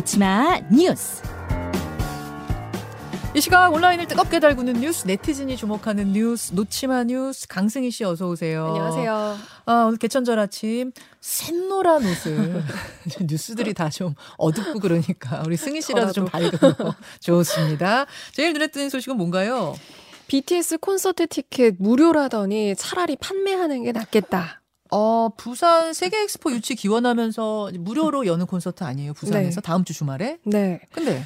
놓치마 뉴스. 이 시각 온라인을 뜨겁게 달구는 뉴스, 네티즌이 주목하는 뉴스, 놓치마 뉴스, 강승희 씨 어서 오세요. 안녕하세요. 아, 오늘 개천절 아침 샛노란 옷을 뉴스들이 다 좀 어둡고 그러니까 우리 승희 씨라도 좀 밝고 좋습니다. 제일 눈에 띄는 소식은 뭔가요? BTS 콘서트 티켓 무료라더니 차라리 판매하는 게 낫겠다. 어, 부산 세계 엑스포 유치 기원하면서 무료로 여는 콘서트 아니에요? 부산에서 네. 다음 주 주말에? 네. 근데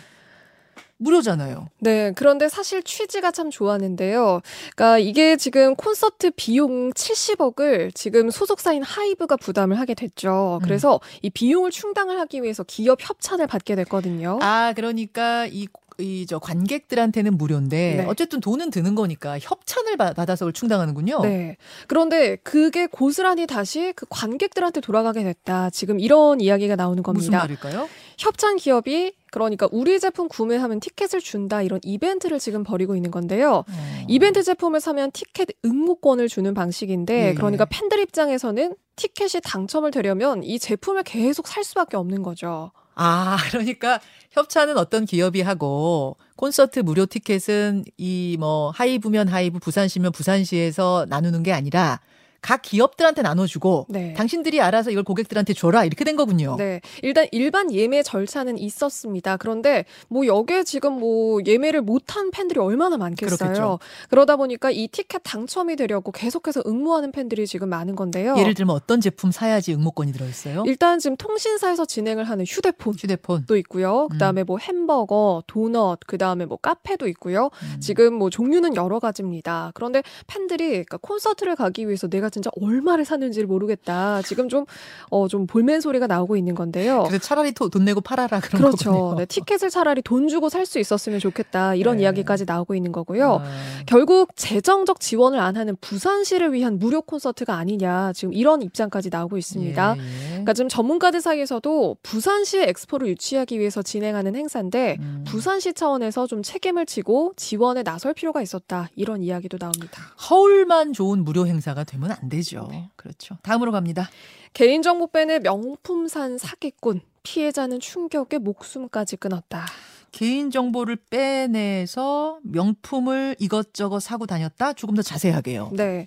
무료잖아요. 네. 그런데 사실 취지가 참 좋았는데요. 그러니까 이게 지금 콘서트 비용 70억을 지금 소속사인 하이브가 부담을 하게 됐죠. 음. 그래서 이 비용을 충당을 하기 위해서 기업 협찬을 받게 됐거든요. 아, 그러니까 이 이 저 관객들한테는 무료인데 네. 어쨌든 돈은 드는 거니까 협찬을 받- 받아서 충당하는군요. 네. 그런데 그게 고스란히 다시 그 관객들한테 돌아가게 됐다. 지금 이런 이야기가 나오는 겁니다. 무슨 말일까요? 협찬 기업이 그러니까 우리 제품 구매하면 티켓을 준다 이런 이벤트를 지금 벌이고 있는 건데요. 어. 이벤트 제품을 사면 티켓 응모권을 주는 방식인데 예. 그러니까 팬들 입장에서는 티켓이 당첨을 되려면 이 제품을 계속 살 수밖에 없는 거죠. 아, 그러니까 협찬은 어떤 기업이 하고 콘서트 무료 티켓은 이 뭐 하이브면 하이브, 부산시면 부산시에서 나누는 게 아니라 각 기업들한테 나눠주고 네. 당신들이 알아서 이걸 고객들한테 줘라 이렇게 된 거군요. 네. 일단 일반 예매 절차는 있었습니다. 그런데 뭐 여기에 지금 뭐 예매를 못한 팬들이 얼마나 많겠어요. 그렇겠죠. 그러다 보니까 이 티켓 당첨이 되려고 계속해서 응모하는 팬들이 지금 많은 건데요. 예를 들면 어떤 제품 사야지 응모권이 들어있어요? 일단 지금 통신사에서 진행을 하는 휴대폰 휴대폰. 도 있고요. 그다음에 뭐 햄버거, 도넛, 그다음에 뭐 카페도 있고요. 음. 지금 뭐 종류는 여러 가지입니다. 그런데 팬들이 그러니까 콘서트를 가기 위해서 내가 진짜 얼마를 샀는지를 모르겠다. 지금 좀 어 좀 볼멘 소리가 나오고 있는 건데요. 그래서 차라리 도- 돈 내고 팔아라 그런 그렇죠. 거군요. 네, 티켓을 차라리 돈 주고 살 수 있었으면 좋겠다. 이런 네. 이야기까지 나오고 있는 거고요. 아, 결국 재정적 지원을 안 하는 부산시를 위한 무료 콘서트가 아니냐. 지금 이런 입장까지 나오고 있습니다. 예, 예. 그러니까 지금 전문가들 사이에서도 부산시의 엑스포를 유치하기 위해서 진행하는 행사인데 음. 부산시 차원에서 좀 책임을 지고 지원에 나설 필요가 있었다. 이런 이야기도 나옵니다. 허울만 좋은 무료 행사가 되면 안 되죠. 네. 그렇죠. 다음으로 갑니다. 개인정보 빼내 명품산 사기꾼. 피해자는 충격에 목숨까지 끊었다. 개인 정보를 빼내서 명품을 이것저것 사고 다녔다. 조금 더 자세하게요. 네.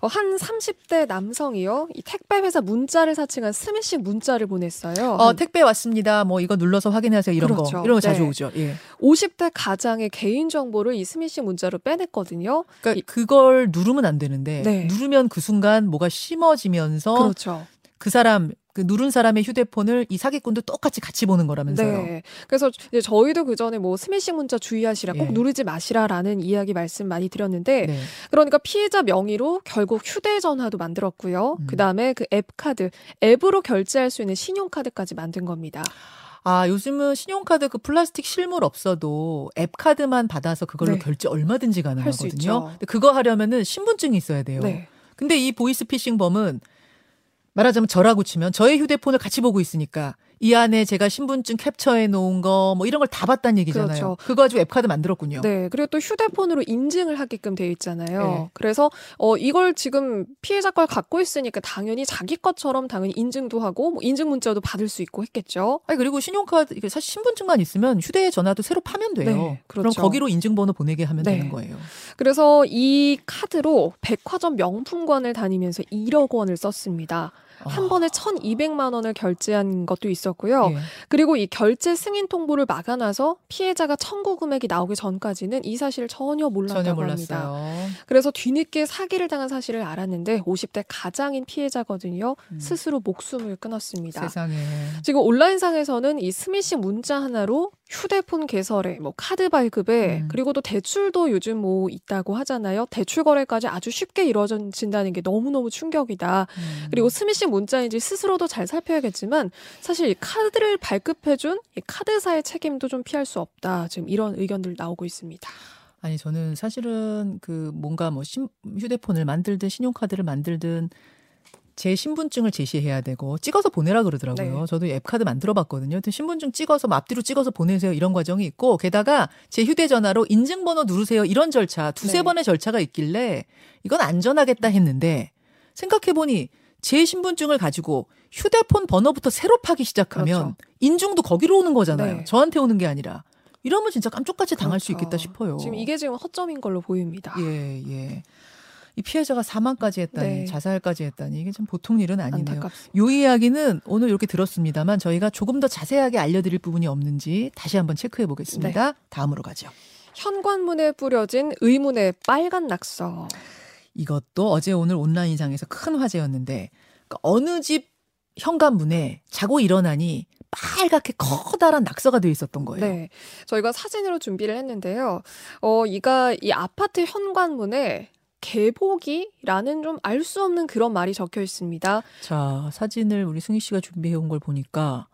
어, 한 30대 남성이요. 이 택배 회사 문자를 사칭한 스매싱 문자를 보냈어요. 어, 한 택배 왔습니다. 뭐 이거 눌러서 확인하세요. 이런 그렇죠. 거. 이런 거 자주 네. 오죠. 예. 50대 가장의 개인 정보를 이 스매싱 문자로 빼냈거든요. 그러니까 이- 그걸 누르면 안 되는데 네. 누르면 그 순간 뭐가 심어지면서 그렇죠. 그 사람 그 누른 사람의 휴대폰을 이 사기꾼도 똑같이 같이 보는 거라면서요. 네. 그래서 이제 저희도 그 전에 뭐 스매싱 문자 주의하시라, 꼭 예. 누르지 마시라라는 이야기 말씀 많이 드렸는데, 네. 그러니까 피해자 명의로 결국 휴대전화도 만들었고요. 음. 그 다음에 그 앱 카드, 앱으로 결제할 수 있는 신용카드까지 만든 겁니다. 아, 요즘은 신용카드 그 플라스틱 실물 없어도 앱 카드만 받아서 그걸로 네. 결제 얼마든지. 가능하거든요. 근데 그거 하려면은 신분증이 있어야 돼요. 네. 근데 이 보이스피싱범은 말하자면 저라고 치면 저의 휴대폰을 같이 보고 있으니까 이 안에 제가 신분증 cap처해 놓은 거 뭐 이런 걸 다 봤다는 얘기잖아요. 그렇죠. 그거 가지고 앱카드 만들었군요. 네. 그리고 또 휴대폰으로 인증을 하게끔 돼 있잖아요. 네. 그래서 어 이걸 지금 피해자 걸 갖고 있으니까 당연히 자기 것처럼 당연히 인증도 하고 뭐 인증 문자도 받을 수 있고 했겠죠. 아니 그리고 신용카드 이게 사실 신분증만 있으면 휴대 전화도 새로 파면 돼요. 네, 그럼 그렇죠. 거기로 인증번호 보내게 하면 네. 되는 거예요. 그래서 이 카드로 백화점 명품관을 다니면서 1억 원을 썼습니다. 한 아. 번에 1,200만 원을 결제한 것도 있었고요. 예. 그리고 이 결제 승인 통보를 막아놔서 피해자가 청구 금액이 나오기 전까지는 이 사실을 전혀 몰랐다고 전혀 합니다. 몰랐어요. 그래서 뒤늦게 사기를 당한 사실을 알았는데 50대 가장인 피해자거든요. 음. 스스로 목숨을 끊었습니다. 세상에. 지금 온라인상에서는 이 스미싱 문자 하나로 휴대폰 개설에 뭐 카드 발급에 음. 그리고 또 대출도 요즘 뭐 있다고 하잖아요. 대출 거래까지 아주 쉽게 이루어진다는 게 너무너무 충격이다. 음. 그리고 스미싱 문자인지 스스로도 잘 살펴야겠지만 사실 이 카드를 발급해준 이 카드사의 책임도 좀 피할 수 없다. 지금 이런 의견들 나오고 있습니다. 아니 저는 사실은 그 뭔가 뭐 신, 휴대폰을 만들든 신용카드를 만들든 제 신분증을 제시해야 되고 찍어서 보내라 그러더라고요. 네. 저도 앱카드 만들어 봤거든요. 하여튼 신분증 찍어서 뭐 앞뒤로 찍어서 보내세요 이런 과정이 있고 게다가 제 휴대전화로 인증번호 누르세요 이런 절차 두세 네. 번의 절차가 있길래 이건 안전하겠다 했는데 생각해 보니 제 신분증을 가지고 휴대폰 번호부터 새로 파기 시작하면 그렇죠. 인중도 거기로 오는 거잖아요. 네. 저한테 오는 게 아니라. 이러면 진짜 깜쪽같이 당할 수 그렇죠. 있겠다 싶어요. 지금 이게 지금 허점인 걸로 보입니다. 예, 예. 이 피해자가 사망까지 했다니, 네. 자살까지 했다니 이게 좀 보통 일은 아니네요. 안타깝습니다. 요 이야기는 오늘 이렇게 들었습니다만 저희가 조금 더 자세하게 알려드릴 부분이 없는지 다시 한번 체크해 보겠습니다. 네. 다음으로 가죠. 현관문에 뿌려진 의문의 빨간 낙서. 이것도 어제 오늘 온라인상에서 큰 화제였는데 그러니까 어느 집 현관문에 자고 일어나니 빨갛게 커다란 낙서가 되어 있었던 거예요. 네. 저희가 사진으로 준비를 했는데요. 어, 이가 이 아파트 현관문에 개복이라는 좀 알 수 없는 그런 말이 적혀 있습니다. 자 사진을 우리 승희 씨가 준비해 온 걸 보니까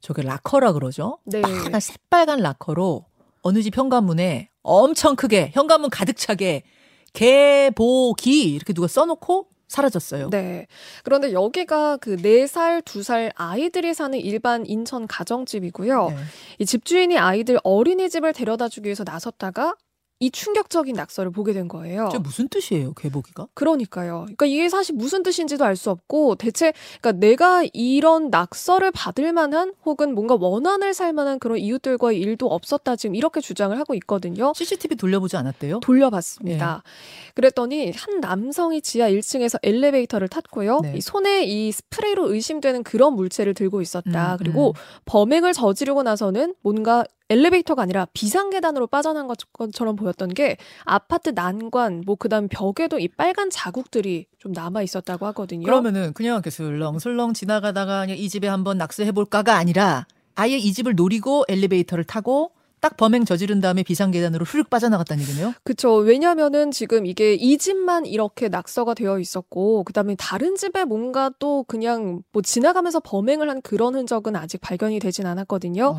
저게 라커라 그러죠? 네. 빨간 새빨간 라커로 어느 집 현관문에 엄청 크게 현관문 가득 차게 개보기 이렇게 누가 써놓고 사라졌어요. 네. 그런데 여기가 그 4살, 2살 아이들이 사는 일반 인천 가정집이고요. 네. 이 집주인이 아이들 어린이집을 데려다 주기 위해서 나섰다가 이 충격적인 낙서를 보게 된 거예요. 저 무슨 뜻이에요, 개보기가? 그러니까요. 그러니까 이게 사실 무슨 뜻인지도 알 수 없고 대체 그러니까 내가 이런 낙서를 받을 만한 혹은 뭔가 원한을 살 만한 그런 이웃들과의 일도 없었다 지금 이렇게 주장을 하고 있거든요. CCTV 돌려보지 않았대요? 돌려봤습니다. 예. 그랬더니 한 남성이 지하 1층에서 엘리베이터를 탔고요. 네. 이 손에 이 스프레이로 의심되는 그런 물체를 들고 있었다. 음, 그리고 음. 범행을 저지르고 나서는 뭔가 엘리베이터가 아니라 비상계단으로 빠져난 것- 것처럼 보였던 게 아파트 난관, 뭐 그다음 벽에도 이 빨간 자국들이 좀 남아 있었다고 하거든요. 그러면은 그냥 이렇게 슬렁슬렁 지나가다가 그냥 이 집에 한번 낙서해 볼까가 아니라 아예 이 집을 노리고 엘리베이터를 타고 딱 범행 저지른 다음에 비상계단으로 훌 빠져나갔다는 얘기네요. 그쵸. 왜냐면은 지금 이게 이 집만 이렇게 낙서가 되어 있었고, 그 다음에 다른 집에 뭔가 또 그냥 뭐 지나가면서 범행을 한 그런 흔적은 아직 발견이 되진 않았거든요. 어.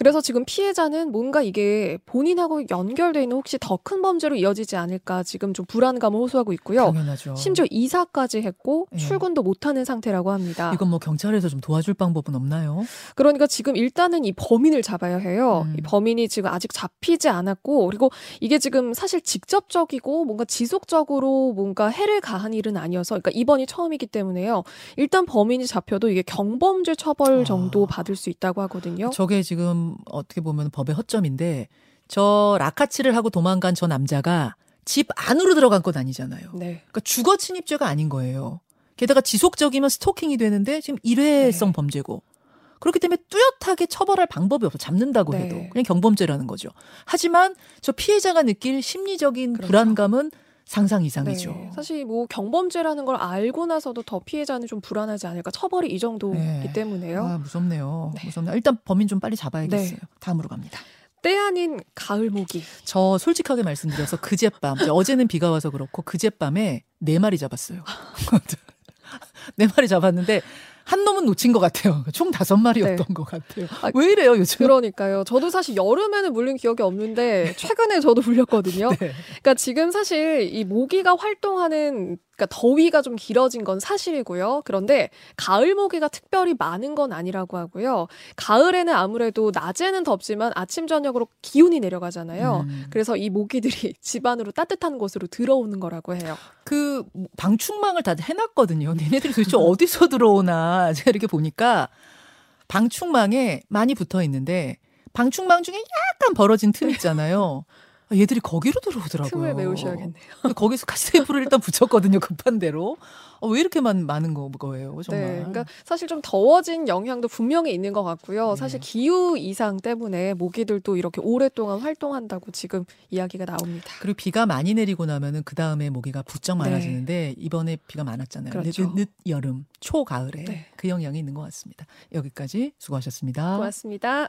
그래서 지금 피해자는 뭔가 이게 본인하고 연결돼 있는 혹시 더 큰 범죄로 이어지지 않을까 지금 좀 불안감을 호소하고 있고요. 당연하죠. 심지어 이사까지 했고 예. 출근도 못하는 상태라고 합니다. 이건 뭐 경찰에서 좀 도와줄 방법은 없나요? 그러니까 지금 일단은 이 범인을 잡아야 해요. 음. 이 범인이 지금 아직 잡히지 않았고 그리고 이게 지금 사실 직접적이고 뭔가 지속적으로 뭔가 해를 가한 일은 아니어서 그러니까 이번이 처음이기 때문에요. 일단 범인이 잡혀도 이게 경범죄 처벌 아. 정도 받을 수 있다고 하거든요. 저게 지금 어떻게 보면 법의 허점인데 저 라카치를 하고 도망간 저 남자가 집 안으로 들어간 건 아니잖아요. 네. 그러니까 주거 침입죄가 아닌 거예요. 게다가 지속적이면 스토킹이 되는데 지금 일회성 네. 범죄고. 그렇기 때문에 뚜렷하게 처벌할 방법이 없어. 잡는다고 네. 해도. 그냥 경범죄라는 거죠. 하지만 저 피해자가 느낄 심리적인 그렇죠. 불안감은 상상 이상이죠. 네. 사실 뭐 경범죄라는 걸 알고 나서도 더 피해자는 좀 불안하지 않을까. 처벌이 이 정도이기 네. 때문에요. 아, 무섭네요. 네. 무섭네요. 일단 범인 좀 빨리 잡아야겠어요. 다음으로 갑니다. 때 아닌 가을 모기. 저 솔직하게 말씀드려서 그젯밤 이제 어제는 비가 와서 그렇고 그젯밤에 네 마리 잡았어요. 네 마리 잡았는데 한 놈은 놓친 것 같아요. 총 다섯 마리였던 것 같아요. 아, 왜 이래요 요즘? 그러니까요. 저도 사실 여름에는 물린 기억이 없는데 최근에 저도 물렸거든요. 네. 그러니까 지금 사실 이 모기가 활동하는 그러니까 더위가 좀 길어진 건 사실이고요. 그런데 가을 모기가 특별히 많은 건 아니라고 하고요. 가을에는 아무래도 낮에는 덥지만 아침 저녁으로 기온이 내려가잖아요. 음. 그래서 이 모기들이 집 안으로 따뜻한 곳으로 들어오는 거라고 해요. 그 방충망을 다 해놨거든요. 얘네들이 도대체 어디서 들어오나 제가 이렇게 보니까 방충망에 많이 붙어 있는데 방충망 중에 약간 벌어진 틈 있잖아요. 아, 얘들이 거기로 들어오더라고요. 틈을 메우셔야겠네요. 거기서 가스테이프를 일단 붙였거든요. 급한 대로. 어, 왜 이렇게 많, 많은 거, 거예요, 정말. 네, 그러니까 사실 좀 더워진 영향도 분명히 있는 것 같고요. 네. 사실 기후 이상 때문에 모기들도 이렇게 오랫동안 활동한다고 지금 이야기가 나옵니다. 그리고 비가 많이 내리고 나면은 그 다음에 모기가 부쩍 네. 많아지는데 이번에 비가 많았잖아요. 그렇죠. 늦, 늦 여름, 초 가을에 네. 그 영향이 있는 것 같습니다. 여기까지 수고하셨습니다. 고맙습니다.